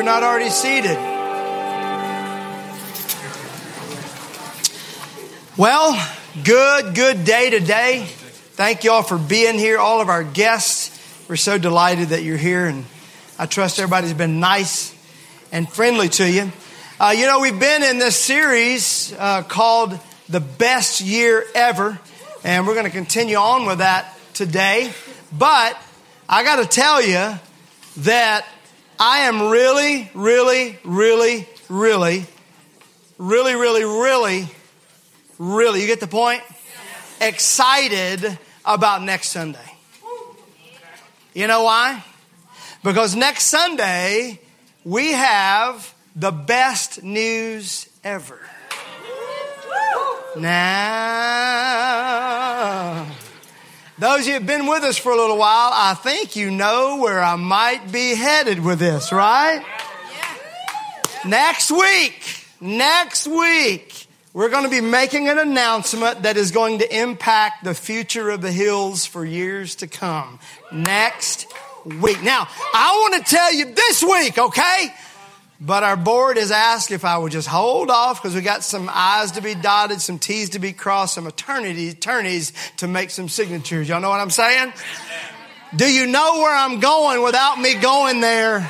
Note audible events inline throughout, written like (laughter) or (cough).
you're not already seated. Well, good, good day today. Thank you all for being here, all of our guests. We're so delighted that you're here, and I trust everybody's been nice and friendly to you. Uh, you know, we've been in this series uh, called The Best Year Ever, and we're going to continue on with that today. But I got to tell you that I am really, really, really, really, really, really, really, really, you get the point? Excited about next Sunday. You know why? Because next Sunday, we have the best news ever. Now, those of who have been with us for a little while, I think you know where I might be headed with this, right? Next week, next week, we're going to be making an announcement that is going to impact the future of the hills for years to come. Next week. Now, I want to tell you this week, okay? But our board has asked if I would just hold off because we got some I's to be dotted, some T's to be crossed, some eternity, attorneys to make some signatures. Y'all know what I'm saying? Do you know where I'm going without me going there?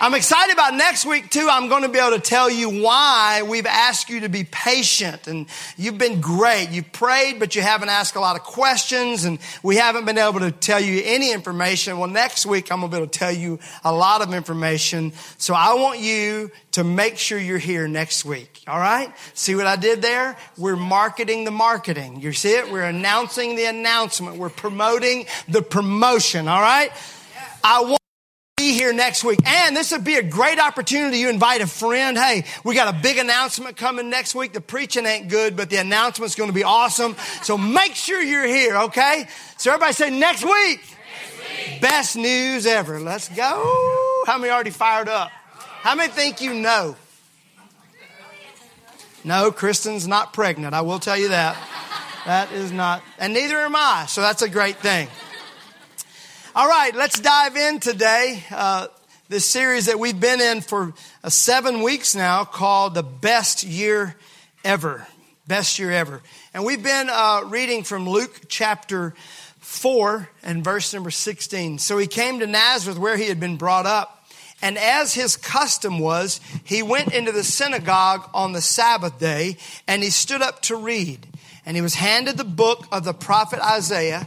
I'm excited about next week too. I'm going to be able to tell you why we've asked you to be patient and you've been great. You've prayed, but you haven't asked a lot of questions and we haven't been able to tell you any information. Well, next week I'm going to be able to tell you a lot of information. So I want you to make sure you're here next week. All right? See what I did there? We're marketing the marketing. You see it? We're announcing the announcement. We're promoting the promotion. All right? I want be here next week. And this would be a great opportunity. You invite a friend. Hey, we got a big announcement coming next week. The preaching ain't good, but the announcement's going to be awesome. So make sure you're here, okay? So everybody say next week. Best news ever. Let's go. How many already fired up? How many think you know? No, Kristen's not pregnant. I will tell you that. That is not, and neither am I. So that's a great thing. All right, let's dive in today. Uh, this series that we've been in for uh, seven weeks now called The Best Year Ever. Best Year Ever. And we've been uh, reading from Luke chapter 4 and verse number 16. So he came to Nazareth where he had been brought up. And as his custom was, he went into the synagogue on the Sabbath day and he stood up to read. And he was handed the book of the prophet Isaiah.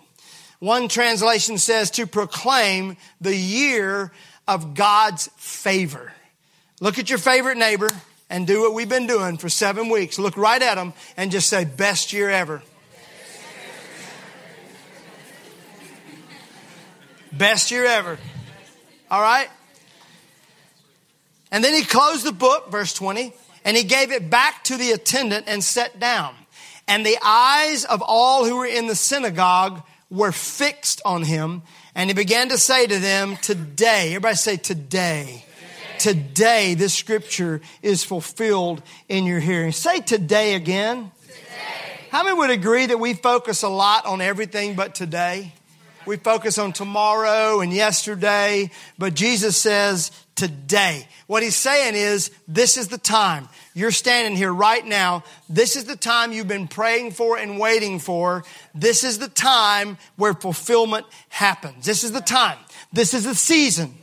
One translation says to proclaim the year of God's favor. Look at your favorite neighbor and do what we've been doing for seven weeks. Look right at them and just say, best year ever. Best year ever. All right? And then he closed the book, verse 20, and he gave it back to the attendant and sat down. And the eyes of all who were in the synagogue were fixed on him. And he began to say to them, Today, everybody say, Today. Today, this scripture is fulfilled in your hearing. Say today again. Today. How many would agree that we focus a lot on everything but today? We focus on tomorrow and yesterday, but Jesus says today. What he's saying is, this is the time. You're standing here right now. This is the time you've been praying for and waiting for. This is the time where fulfillment happens. This is the time. This is the season.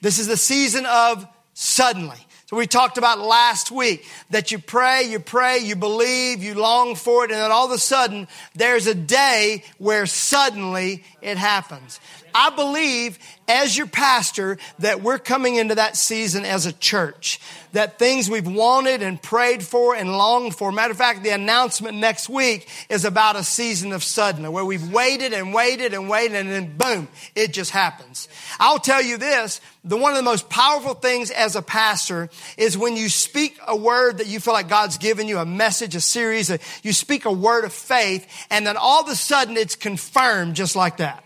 This is the season of suddenly. So we talked about last week that you pray, you pray, you believe, you long for it, and then all of a sudden there's a day where suddenly it happens. I believe as your pastor that we're coming into that season as a church. That things we've wanted and prayed for and longed for. Matter of fact, the announcement next week is about a season of sudden where we've waited and waited and waited and then boom, it just happens. I'll tell you this, the one of the most powerful things as a pastor is when you speak a word that you feel like God's given you, a message, a series, you speak a word of faith, and then all of a sudden it's confirmed just like that.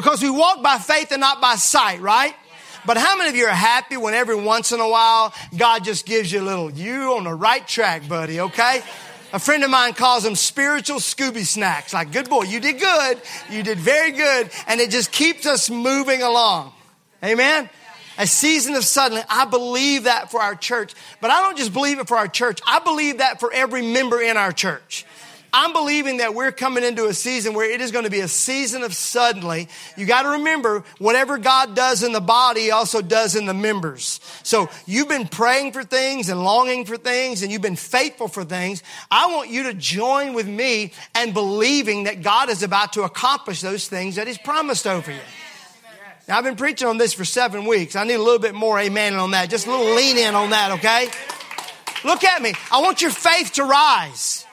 Because we walk by faith and not by sight, right? But how many of you are happy when every once in a while God just gives you a little, you on the right track, buddy, okay? A friend of mine calls them spiritual Scooby snacks. Like, good boy, you did good. You did very good. And it just keeps us moving along. Amen? A season of suddenly. I believe that for our church. But I don't just believe it for our church. I believe that for every member in our church. I'm believing that we're coming into a season where it is going to be a season of suddenly. You got to remember, whatever God does in the body, also does in the members. So you've been praying for things and longing for things and you've been faithful for things. I want you to join with me and believing that God is about to accomplish those things that He's promised over you. Now, I've been preaching on this for seven weeks. I need a little bit more amen on that. Just a little lean in on that, okay? Look at me. I want your faith to rise.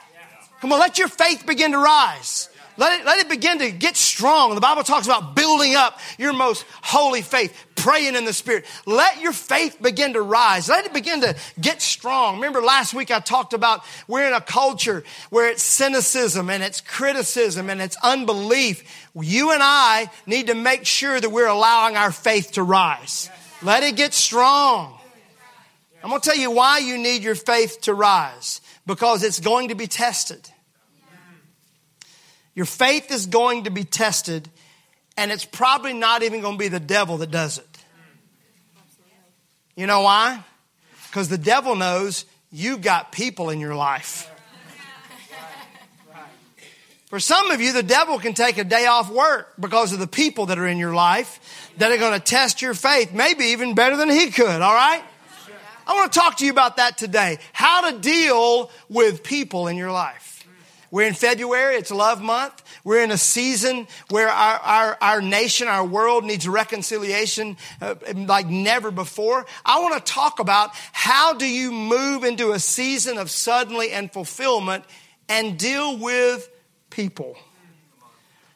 Come on, let your faith begin to rise. Let it, let it begin to get strong. The Bible talks about building up your most holy faith, praying in the Spirit. Let your faith begin to rise. Let it begin to get strong. Remember last week I talked about we're in a culture where it's cynicism and it's criticism and it's unbelief. You and I need to make sure that we're allowing our faith to rise. Let it get strong. I'm going to tell you why you need your faith to rise because it's going to be tested. Your faith is going to be tested, and it's probably not even going to be the devil that does it. You know why? Because the devil knows you've got people in your life. For some of you, the devil can take a day off work because of the people that are in your life that are going to test your faith, maybe even better than he could, all right? I want to talk to you about that today. How to deal with people in your life. We're in February, it's love month. We're in a season where our, our, our nation, our world needs reconciliation uh, like never before. I want to talk about how do you move into a season of suddenly and fulfillment and deal with people.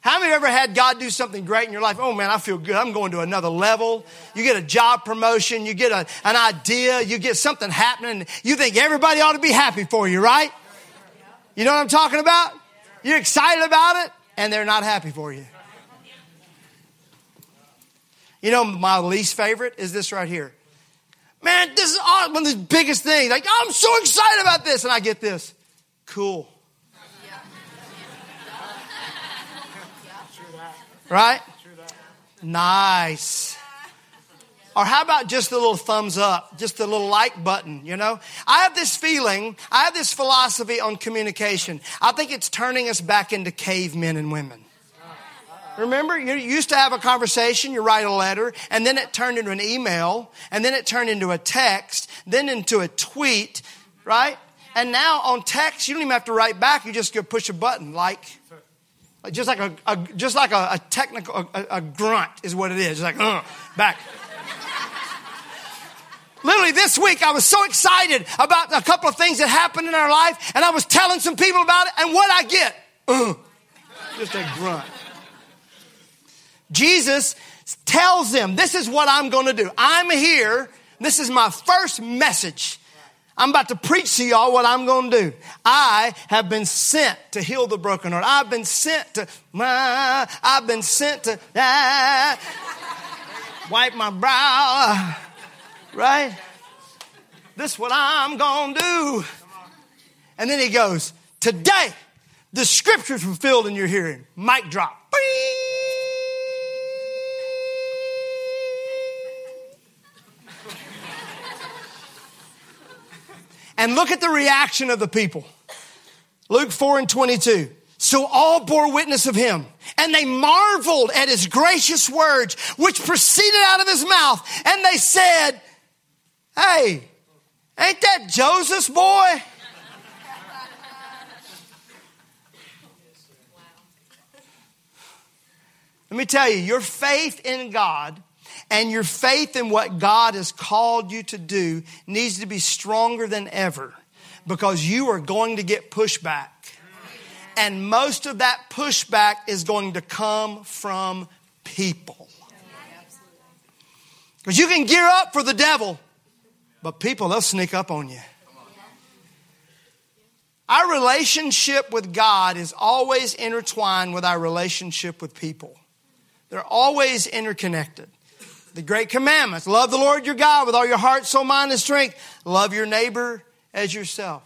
How many have ever had God do something great in your life? Oh man, I feel good. I'm going to another level. You get a job promotion, you get a, an idea, you get something happening. You think everybody ought to be happy for you, right? You know what I'm talking about? You're excited about it, and they're not happy for you. You know, my least favorite is this right here. Man, this is one of the biggest things. Like, I'm so excited about this. And I get this. Cool. Right? Nice. Or how about just a little thumbs up, just a little like button, you know? I have this feeling, I have this philosophy on communication. I think it's turning us back into cavemen and women. Remember, you used to have a conversation, you write a letter, and then it turned into an email, and then it turned into a text, then into a tweet, right? And now on text, you don't even have to write back, you just go push a button, like, just like a, a just like a, a technical a, a, grunt is what it is. Just like uh, back. Literally this week, I was so excited about a couple of things that happened in our life, and I was telling some people about it, and what I get, uh, just a grunt. Jesus tells them, "This is what I'm going to do. I'm here. This is my first message." I'm about to preach to y'all what I'm going to do. I have been sent to heal the broken heart. I've been sent to, uh, I've been sent to uh, wipe my brow. Right? This is what I'm going to do. And then he goes, Today, the scriptures fulfilled in your hearing. Mic drop. And look at the reaction of the people. Luke 4 and 22. So all bore witness of him, and they marveled at his gracious words, which proceeded out of his mouth. And they said, Hey, ain't that Joseph's boy? (laughs) Let me tell you, your faith in God and your faith in what God has called you to do needs to be stronger than ever because you are going to get pushback. And most of that pushback is going to come from people. Because you can gear up for the devil, but people, they'll sneak up on you. Our relationship with God is always intertwined with our relationship with people. They're always interconnected. The great commandments love the Lord your God with all your heart, soul, mind, and strength. Love your neighbor as yourself.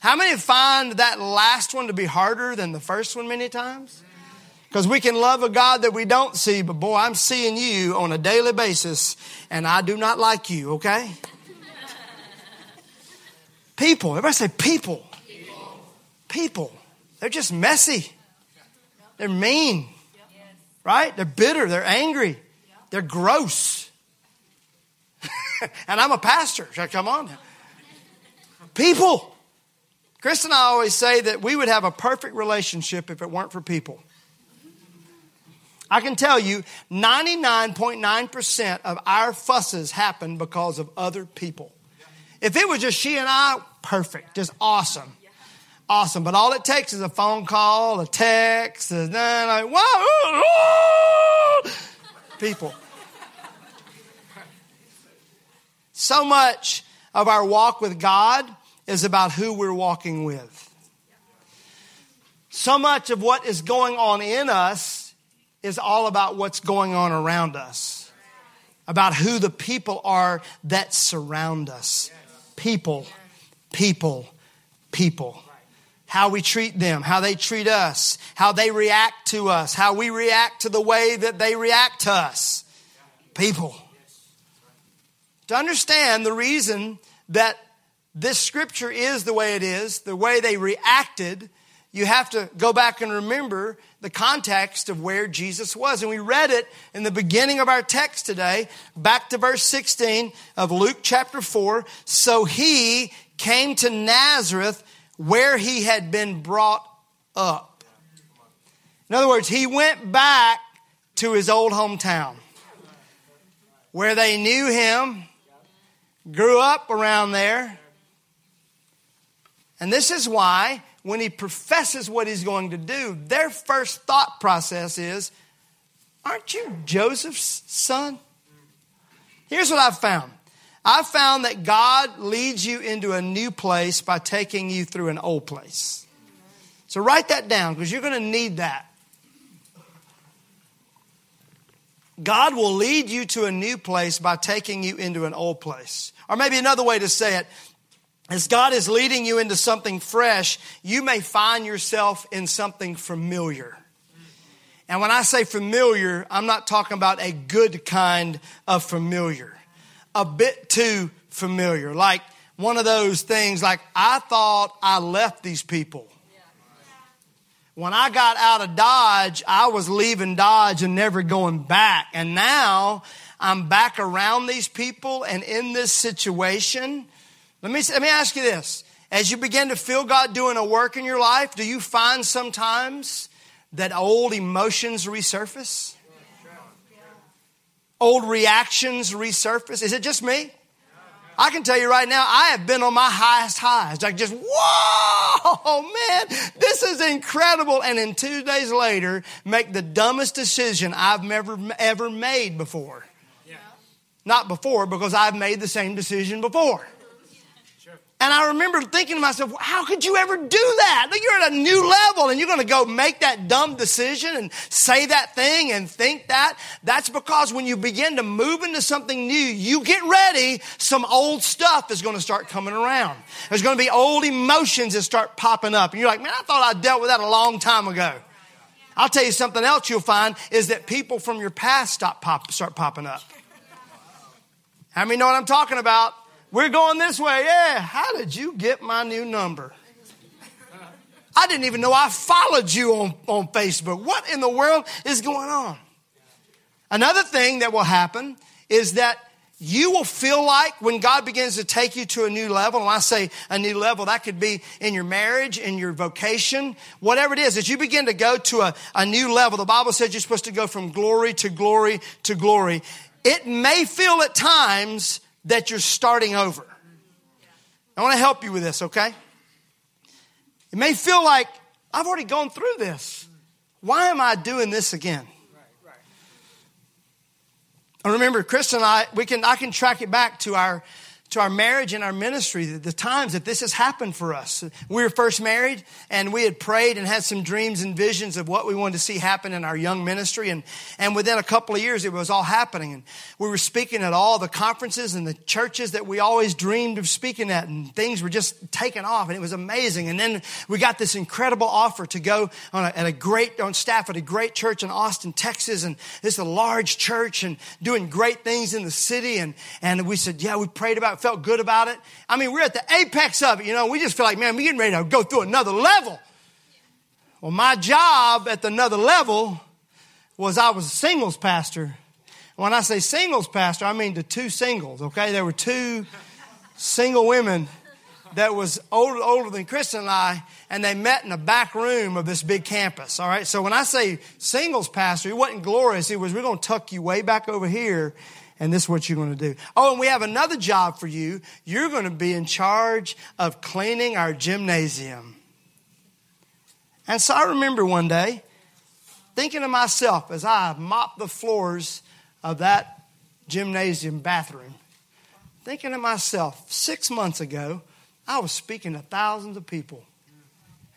How many find that last one to be harder than the first one many times? Because we can love a God that we don't see, but boy, I'm seeing you on a daily basis, and I do not like you, okay? People, everybody say people. People. They're just messy. They're mean, right? They're bitter. They're angry. They're gross. (laughs) and I'm a pastor. Come on. People. Chris and I always say that we would have a perfect relationship if it weren't for people. I can tell you 99.9% of our fusses happen because of other people. If it was just she and I, perfect, just awesome. Awesome. But all it takes is a phone call, a text, and then like, whoa, people. So much of our walk with God is about who we're walking with. So much of what is going on in us is all about what's going on around us, about who the people are that surround us. People, people, people. How we treat them, how they treat us, how they react to us, how we react to the way that they react to us. People. To understand the reason that this scripture is the way it is, the way they reacted, you have to go back and remember the context of where Jesus was. And we read it in the beginning of our text today, back to verse 16 of Luke chapter 4. So he came to Nazareth where he had been brought up. In other words, he went back to his old hometown where they knew him, grew up around there. And this is why when he professes what he's going to do, their first thought process is, Aren't you Joseph's son? Here's what I've found I've found that God leads you into a new place by taking you through an old place. So write that down because you're going to need that. God will lead you to a new place by taking you into an old place. Or maybe another way to say it as God is leading you into something fresh, you may find yourself in something familiar. And when I say familiar, I'm not talking about a good kind of familiar. A bit too familiar. Like one of those things like, I thought I left these people. When I got out of Dodge, I was leaving Dodge and never going back. And now I'm back around these people and in this situation let me, let me ask you this. As you begin to feel God doing a work in your life, do you find sometimes that old emotions resurface? Old reactions resurface? Is it just me? I can tell you right now, I have been on my highest highs. Like just, whoa, (laughs) man, this is incredible. And then two days later, make the dumbest decision I've ever, ever made before. Not before, because I've made the same decision before. And I remember thinking to myself, how could you ever do that? You're at a new level and you're going to go make that dumb decision and say that thing and think that. That's because when you begin to move into something new, you get ready, some old stuff is going to start coming around. There's going to be old emotions that start popping up. And you're like, man, I thought I dealt with that a long time ago. I'll tell you something else you'll find is that people from your past stop pop, start popping up. How many know what I'm talking about? We're going this way. Yeah. How did you get my new number? I didn't even know I followed you on, on Facebook. What in the world is going on? Another thing that will happen is that you will feel like when God begins to take you to a new level, and I say a new level, that could be in your marriage, in your vocation, whatever it is, as you begin to go to a, a new level, the Bible says you're supposed to go from glory to glory to glory. It may feel at times that you're starting over. I want to help you with this, okay? It may feel like I've already gone through this. Why am I doing this again? I remember Chris and I, we can, I can track it back to our to our marriage and our ministry, the, times that this has happened for us. We were first married and we had prayed and had some dreams and visions of what we wanted to see happen in our young ministry. And, and within a couple of years, it was all happening. And we were speaking at all the conferences and the churches that we always dreamed of speaking at. And things were just taking off and it was amazing. And then we got this incredible offer to go on a, at a great, on staff at a great church in Austin, Texas. And it's a large church and doing great things in the city. And, and we said, yeah, we prayed about felt good about it. I mean, we're at the apex of it, you know, we just feel like, man, we're getting ready to go through another level. Well, my job at the another level was I was a singles pastor. When I say singles pastor, I mean the two singles, okay? There were two single women that was older, older than Kristen and I, and they met in the back room of this big campus. All right. So when I say singles pastor, it wasn't glorious. It was, we're going to tuck you way back over here and this is what you're going to do. Oh, and we have another job for you. You're going to be in charge of cleaning our gymnasium. And so I remember one day thinking to myself as I mopped the floors of that gymnasium bathroom, thinking to myself, six months ago, I was speaking to thousands of people.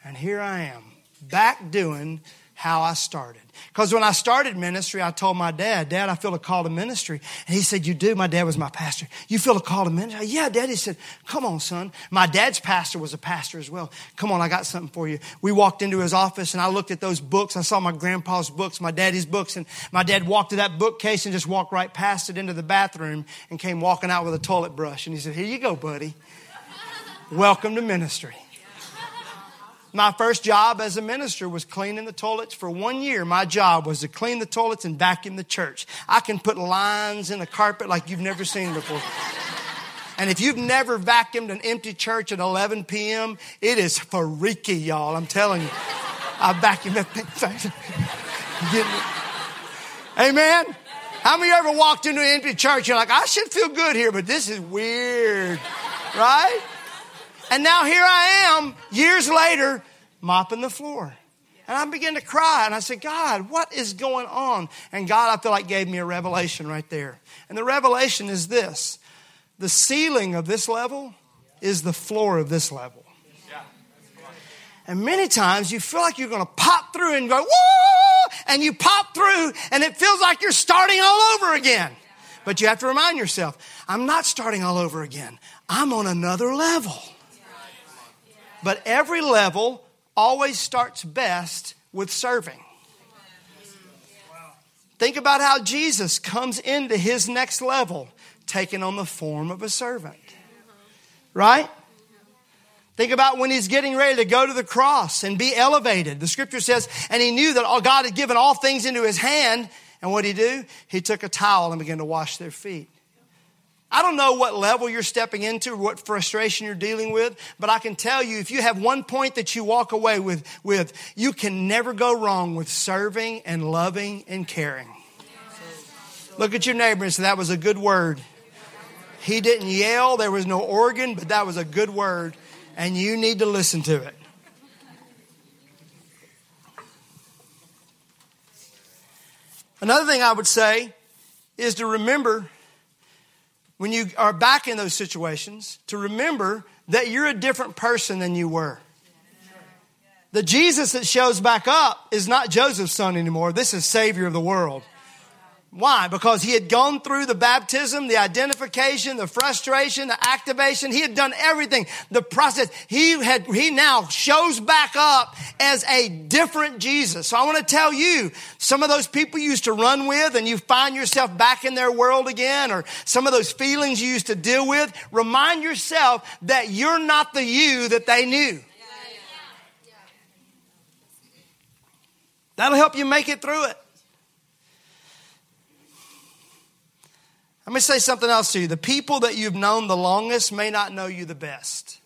And here I am, back doing how I started. Because when I started ministry, I told my dad, Dad, I feel a call to ministry. And he said, You do? My dad was my pastor. You feel a call to ministry? Yeah, Dad. He said, Come on, son. My dad's pastor was a pastor as well. Come on, I got something for you. We walked into his office and I looked at those books. I saw my grandpa's books, my daddy's books. And my dad walked to that bookcase and just walked right past it into the bathroom and came walking out with a toilet brush. And he said, Here you go, buddy. Welcome to ministry. My first job as a minister was cleaning the toilets. For one year, my job was to clean the toilets and vacuum the church. I can put lines in the carpet like you've never seen before. And if you've never vacuumed an empty church at 11 p.m., it is freaky, y'all. I'm telling you. I vacuumed that thing. Amen? How many of you ever walked into an empty church? You're like, I should feel good here, but this is weird. Right? And now here I am, years later, mopping the floor. And I began to cry and I said, God, what is going on? And God, I feel like gave me a revelation right there. And the revelation is this the ceiling of this level is the floor of this level. And many times you feel like you're going to pop through and go, whoa! And you pop through and it feels like you're starting all over again. But you have to remind yourself, I'm not starting all over again. I'm on another level. But every level always starts best with serving. Think about how Jesus comes into his next level, taking on the form of a servant. Right? Think about when he's getting ready to go to the cross and be elevated. The scripture says, and he knew that God had given all things into his hand. And what did he do? He took a towel and began to wash their feet. I don't know what level you're stepping into, what frustration you're dealing with, but I can tell you if you have one point that you walk away with, with you can never go wrong with serving and loving and caring. Look at your neighbor and say, That was a good word. He didn't yell, there was no organ, but that was a good word, and you need to listen to it. Another thing I would say is to remember when you are back in those situations to remember that you're a different person than you were. The Jesus that shows back up is not Joseph's son anymore. This is Savior of the world. Why? Because he had gone through the baptism, the identification, the frustration, the activation. He had done everything. The process. He had, he now shows back up as a different Jesus. So I want to tell you, some of those people you used to run with and you find yourself back in their world again, or some of those feelings you used to deal with, remind yourself that you're not the you that they knew. That'll help you make it through it. Let me say something else to you. The people that you've known the longest may not know you the best.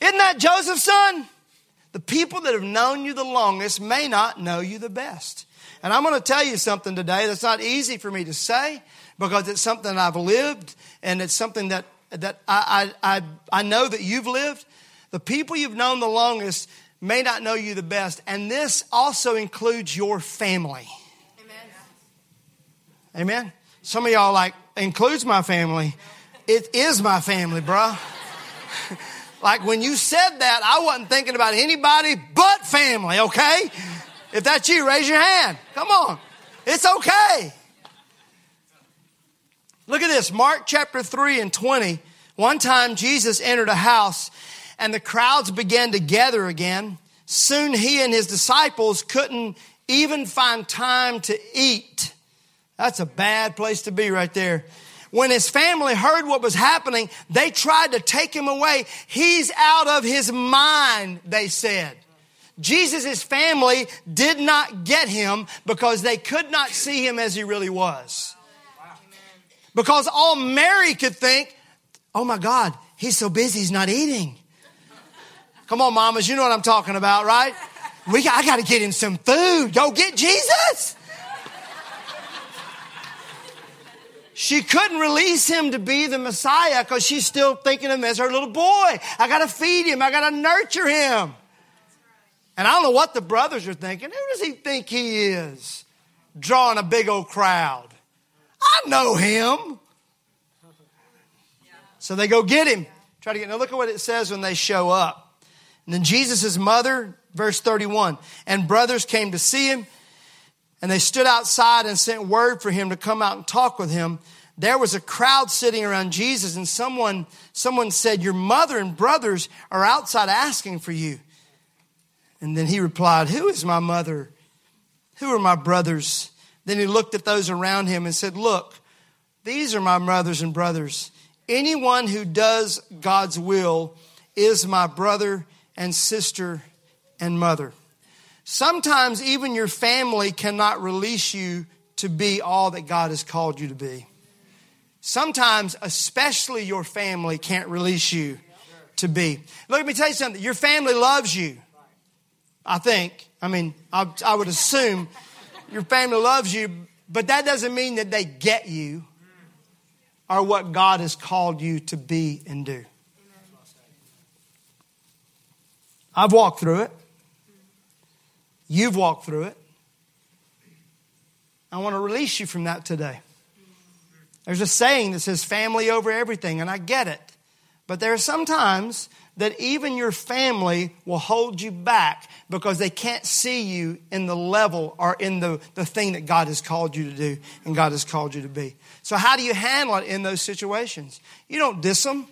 Isn't that Joseph's son? The people that have known you the longest may not know you the best. And I'm going to tell you something today that's not easy for me to say because it's something I've lived and it's something that, that I, I, I, I know that you've lived. The people you've known the longest may not know you the best. And this also includes your family. Amen. Amen. Some of y'all like, includes my family. It is my family, bruh. (laughs) like when you said that, I wasn't thinking about anybody but family, okay? If that's you, raise your hand. Come on. It's okay. Look at this Mark chapter 3 and 20. One time Jesus entered a house and the crowds began to gather again. Soon he and his disciples couldn't even find time to eat. That's a bad place to be right there. When his family heard what was happening, they tried to take him away. He's out of his mind, they said. Jesus' family did not get him because they could not see him as he really was. Because all Mary could think, oh my God, he's so busy, he's not eating. Come on, mamas, you know what I'm talking about, right? We, I got to get him some food. Go get Jesus. She couldn't release him to be the Messiah because she's still thinking of him as her little boy. I got to feed him. I got to nurture him. And I don't know what the brothers are thinking. Who does he think he is? Drawing a big old crowd. I know him. So they go get him. Try to get. Now look at what it says when they show up. And then Jesus' mother, verse 31, and brothers came to see him, and they stood outside and sent word for him to come out and talk with him. There was a crowd sitting around Jesus, and someone, someone said, Your mother and brothers are outside asking for you. And then he replied, Who is my mother? Who are my brothers? Then he looked at those around him and said, Look, these are my brothers and brothers. Anyone who does God's will is my brother and sister and mother. Sometimes even your family cannot release you to be all that God has called you to be. Sometimes, especially your family can't release you to be. Let me tell you something. Your family loves you. I think. I mean, I, I would assume your family loves you, but that doesn't mean that they get you or what God has called you to be and do. I've walked through it. You've walked through it. I want to release you from that today. There's a saying that says family over everything, and I get it. But there are some times that even your family will hold you back because they can't see you in the level or in the, the thing that God has called you to do and God has called you to be. So, how do you handle it in those situations? You don't diss them,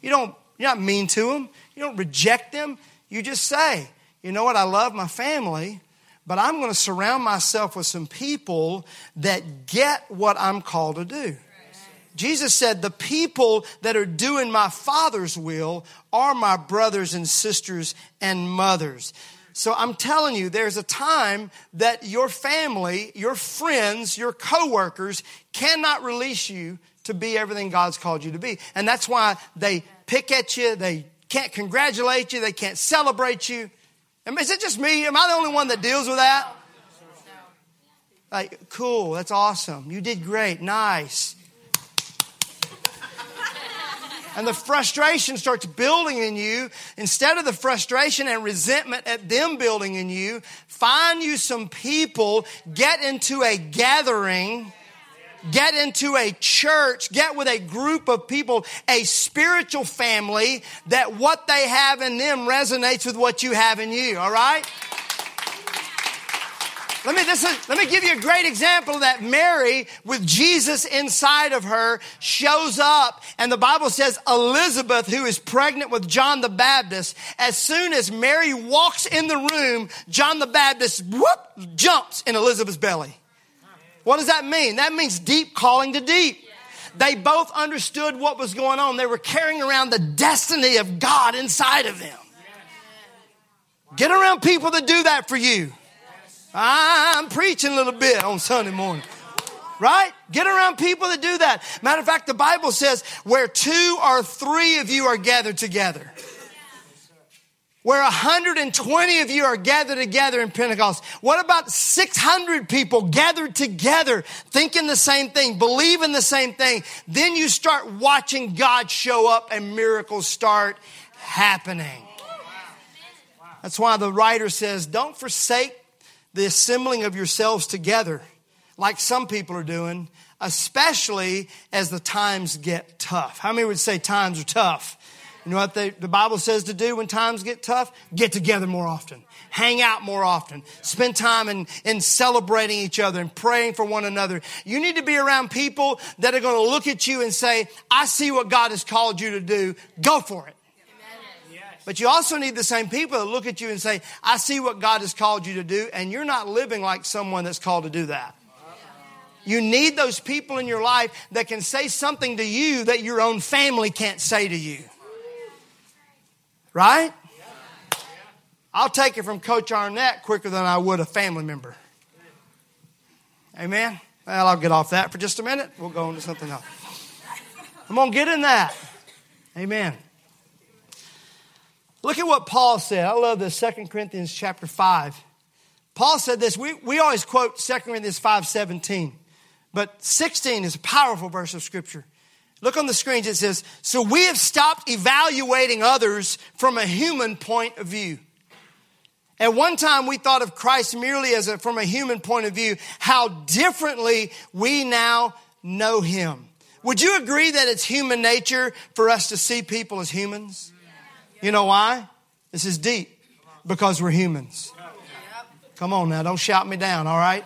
you don't, you're not mean to them, you don't reject them. You just say, you know what, I love my family, but I'm going to surround myself with some people that get what I'm called to do. Jesus said, The people that are doing my Father's will are my brothers and sisters and mothers. So I'm telling you, there's a time that your family, your friends, your coworkers cannot release you to be everything God's called you to be. And that's why they pick at you, they can't congratulate you, they can't celebrate you. Is it just me? Am I the only one that deals with that? Like, cool, that's awesome. You did great, nice and the frustration starts building in you, instead of the frustration and resentment at them building in you, find you some people, get into a gathering, get into a church, get with a group of people, a spiritual family that what they have in them resonates with what you have in you, all right? Let me, this is, let me give you a great example that. Mary, with Jesus inside of her, shows up, and the Bible says Elizabeth, who is pregnant with John the Baptist, as soon as Mary walks in the room, John the Baptist, whoop, jumps in Elizabeth's belly. What does that mean? That means deep calling to deep. They both understood what was going on. They were carrying around the destiny of God inside of them. Get around people that do that for you. I'm preaching a little bit on Sunday morning. Right? Get around people that do that. Matter of fact, the Bible says where two or three of you are gathered together. Where 120 of you are gathered together in Pentecost. What about 600 people gathered together, thinking the same thing, believing the same thing? Then you start watching God show up and miracles start happening. That's why the writer says, don't forsake the assembling of yourselves together like some people are doing, especially as the times get tough. How many would say times are tough? You know what the, the Bible says to do when times get tough? Get together more often. Hang out more often. Spend time in, in celebrating each other and praying for one another. You need to be around people that are going to look at you and say, I see what God has called you to do. Go for it. But you also need the same people that look at you and say, I see what God has called you to do, and you're not living like someone that's called to do that. You need those people in your life that can say something to you that your own family can't say to you. Right? I'll take it from Coach Arnett quicker than I would a family member. Amen? Well, I'll get off that for just a minute. We'll go on to something else. Going to get in that. Amen. Look at what Paul said. I love this, 2 Corinthians chapter 5. Paul said this. We, we always quote 2 Corinthians 5 17, but 16 is a powerful verse of scripture. Look on the screens, it says, So we have stopped evaluating others from a human point of view. At one time, we thought of Christ merely as a, from a human point of view. How differently we now know him. Would you agree that it's human nature for us to see people as humans? You know why? This is deep. Because we're humans. Come on now, don't shout me down, all right?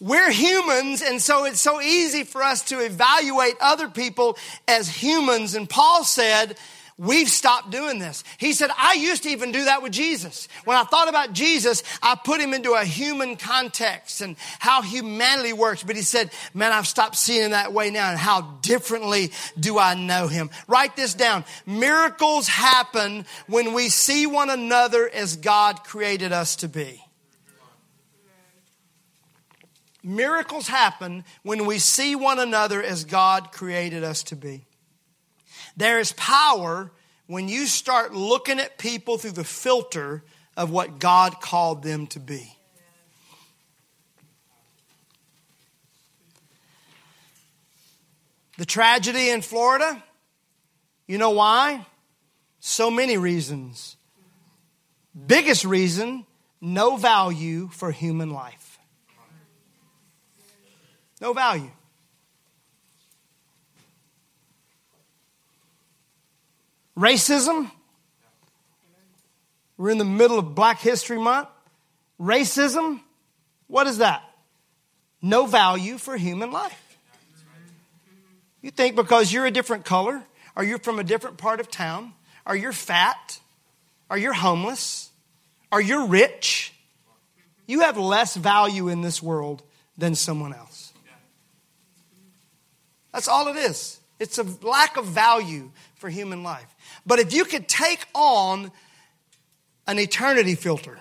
We're humans, and so it's so easy for us to evaluate other people as humans. And Paul said, We've stopped doing this. He said, I used to even do that with Jesus. When I thought about Jesus, I put him into a human context and how humanity works. But he said, man, I've stopped seeing him that way now and how differently do I know him? Write this down. Miracles happen when we see one another as God created us to be. Miracles happen when we see one another as God created us to be. There is power when you start looking at people through the filter of what God called them to be. The tragedy in Florida, you know why? So many reasons. Biggest reason no value for human life. No value. Racism. We're in the middle of Black History Month. Racism. What is that? No value for human life. You think because you're a different color, or you're from a different part of town, or you're fat, or you're homeless, or you're rich, you have less value in this world than someone else. That's all it is. It's a lack of value for human life. But if you could take on an eternity filter,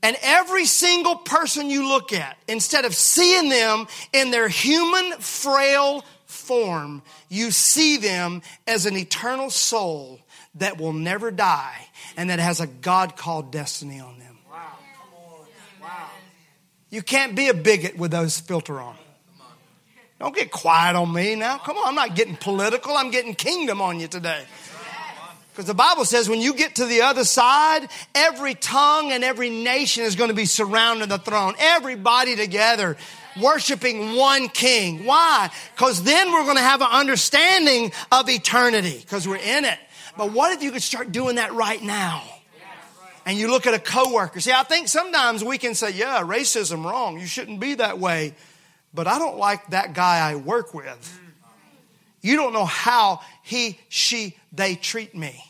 and every single person you look at, instead of seeing them in their human, frail form, you see them as an eternal soul that will never die and that has a God called destiny on them. Wow. Wow. You can't be a bigot with those filter on. Don't get quiet on me now. Come on, I'm not getting political. I'm getting kingdom on you today. Because the Bible says when you get to the other side, every tongue and every nation is going to be surrounding the throne. Everybody together worshiping one king. Why? Because then we're going to have an understanding of eternity because we're in it. But what if you could start doing that right now? And you look at a coworker. See, I think sometimes we can say, yeah, racism wrong. You shouldn't be that way but I don't like that guy I work with. You don't know how he, she, they treat me.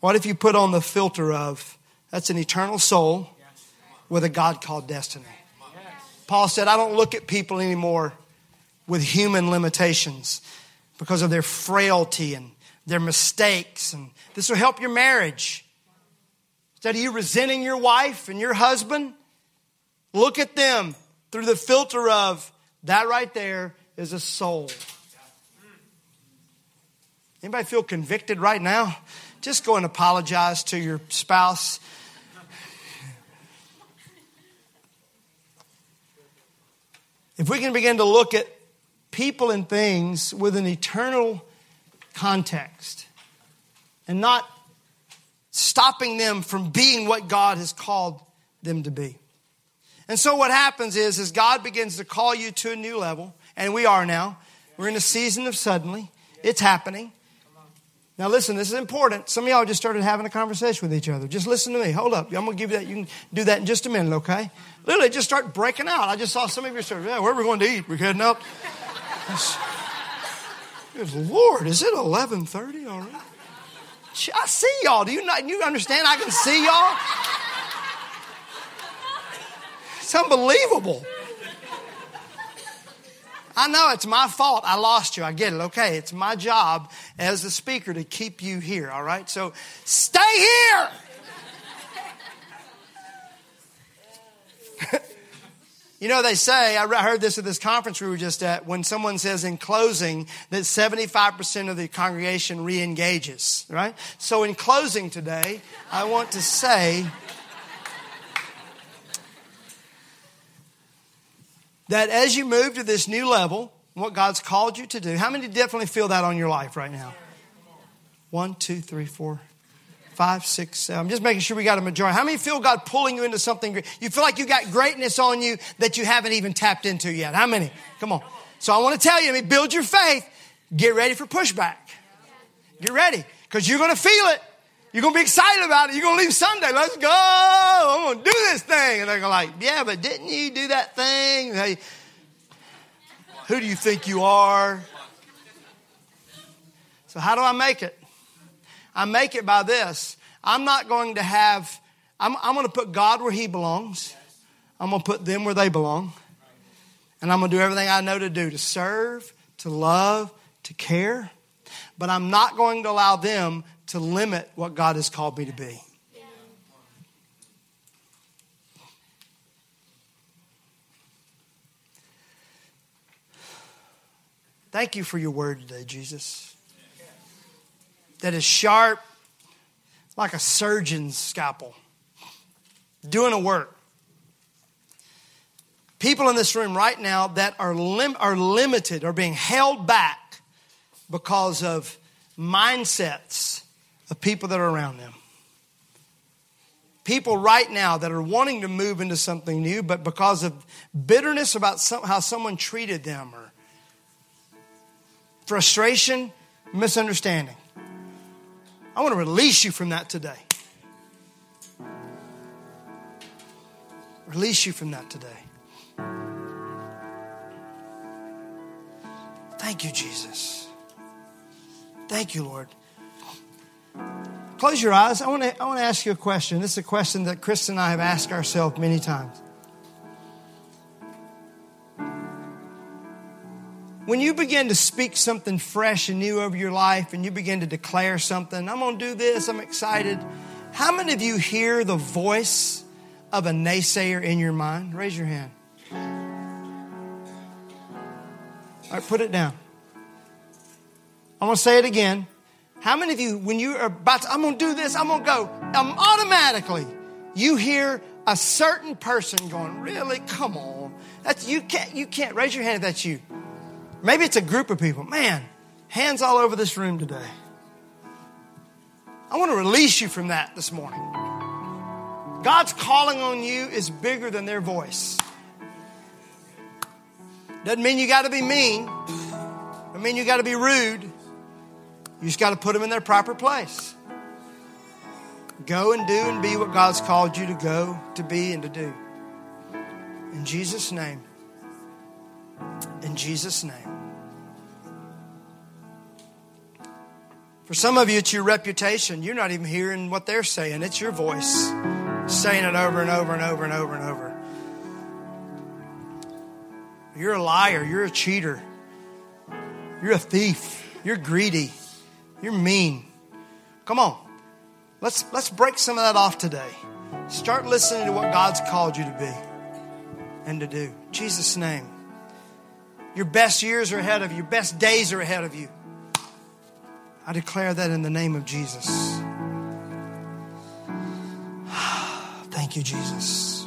What if you put on the filter of that's an eternal soul with a God called destiny? Paul said, I don't look at people anymore with human limitations because of their frailty and their mistakes. And this will help your marriage. Instead of you resenting your wife and your husband, look at them through the filter of that right there is a soul. Anybody feel convicted right now? Just go and apologize to your spouse. If we can begin to look at people and things with an eternal context and not stopping them from being what God has called them to be. And so what happens is, as God begins to call you to a new level, and we are now, we're in a season of suddenly, it's happening. Now listen, this is important. Some of y'all just started having a conversation with each other. Just listen to me. Hold up. I'm to give you that. You can do that in just a minute, okay? Literally, just start breaking out. I just saw some of you start, yeah, where are we going to eat? We're heading up. Lord, is it 1130 already? I see y'all. Do you not, you understand I can see y'all? It's unbelievable. I know it's my fault. I lost you. I get it. Okay. It's my job as the speaker to keep you here. All right. So stay here. (laughs) you know, they say, I heard this at this conference we were just at, when someone says in closing that 75% of the congregation re engages, right? So, in closing today, I want to say, that as you move to this new level, what God's called you to do, how many definitely feel that on your life right now? One, two, three, four, five, six, seven. I'm just making sure we got a majority. How many feel God pulling you into something great? You feel like you got greatness on you that you haven't even tapped into yet. How many? Come on. So I want to tell you, I mean, build your faith. Get ready for pushback. Get ready because you're going to feel it. You're going to be excited about it. You're going to leave Sunday. Let's go. I'm going to do this thing. And they're going to like, yeah, but didn't you do that thing? Hey, who do you think you are? So how do I make it? I make it by this. I'm not going to have, I'm, I'm going to put God where he belongs. I'm going to put them where they belong. And I'm going to do everything I know to do to serve, to love, to care. But I'm not going to allow them to limit what God has called me to be. Thank you for your word today, Jesus. That is sharp like a surgeon's scalpel, doing a work. People in this room right now that are, lim- are limited, are being held back because of mindsets of people that are around them. People right now that are wanting to move into something new, but because of bitterness about some, how someone treated them or frustration, misunderstanding. I want to release you from that today. Release you from that today. Thank you, Jesus. Thank you, Lord. Close your eyes. I want to, I want to ask you a question. This is a question that Chris and I have asked ourselves many times. When you begin to speak something fresh and new over your life and you begin to declare something, I'm going to do this, I'm excited. How many of you hear the voice of a naysayer in your mind? Raise your hand. All right, put it down. I'm going to say it again. How many of you, when you are about to, I'm going to do this, I'm going to go, um, automatically, you hear a certain person going, really? Come on. That's, you can't, you can't, raise your hand if that's you. Maybe it's a group of people. Man, hands all over this room today. I want to release you from that this morning. God's calling on you is bigger than their voice. Doesn't mean you got to be mean. Doesn't mean you got to be rude. You just got to put them in their proper place. Go and do and be what God's called you to go, to be, and to do. In Jesus' name. In Jesus' name. For some of you, it's your reputation. You're not even hearing what they're saying. It's your voice saying it over and over and over and over and over. You're a liar. You're a cheater. You're a thief. You're greedy. You're mean. Come on. Let's, let's break some of that off today. Start listening to what God's called you to be. and to do. In Jesus' name. Your best years are ahead of you, your best days are ahead of you. I declare that in the name of Jesus. (sighs) Thank you, Jesus.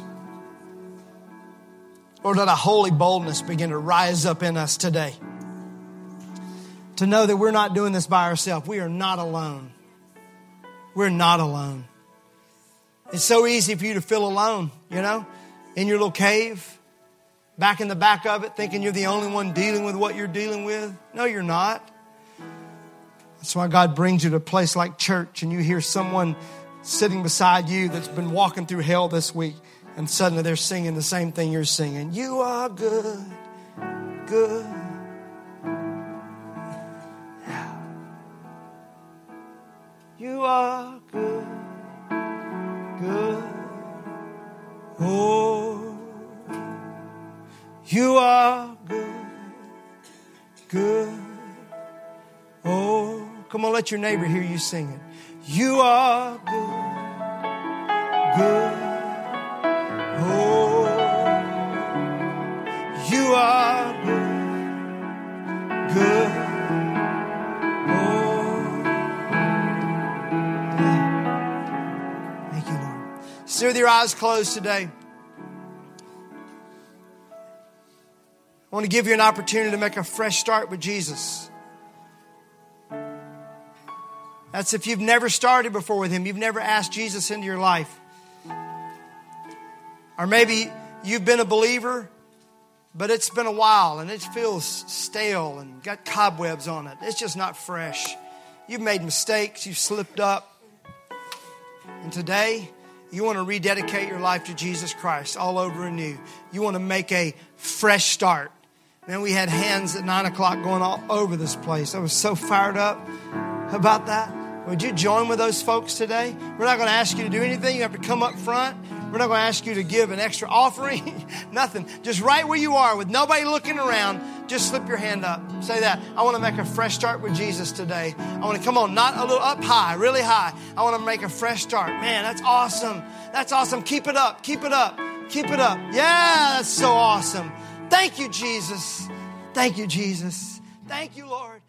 Lord, let a holy boldness begin to rise up in us today. To know that we're not doing this by ourselves. We are not alone. We're not alone. It's so easy for you to feel alone, you know, in your little cave, back in the back of it, thinking you're the only one dealing with what you're dealing with. No, you're not. That's why God brings you to a place like church and you hear someone sitting beside you that's been walking through hell this week and suddenly they're singing the same thing you're singing. You are good, good. You are good, good. Oh, you are good, good. Oh, come on, let your neighbor hear you singing. You are good, good. Sit with your eyes closed today. I want to give you an opportunity to make a fresh start with Jesus. That's if you've never started before with Him, you've never asked Jesus into your life. Or maybe you've been a believer, but it's been a while and it feels stale and got cobwebs on it. It's just not fresh. You've made mistakes, you've slipped up. And today, you want to rededicate your life to Jesus Christ all over anew. You want to make a fresh start. Man, we had hands at nine o'clock going all over this place. I was so fired up about that. Would you join with those folks today? We're not going to ask you to do anything. You have to come up front. We're not going to ask you to give an extra offering. (laughs) Nothing. Just right where you are with nobody looking around, just slip your hand up. Say that. I want to make a fresh start with Jesus today. I want to come on, not a little up high, really high. I want to make a fresh start. Man, that's awesome. That's awesome. Keep it up. Keep it up. Keep it up. Yeah, that's so awesome. Thank you, Jesus. Thank you, Jesus. Thank you, Lord.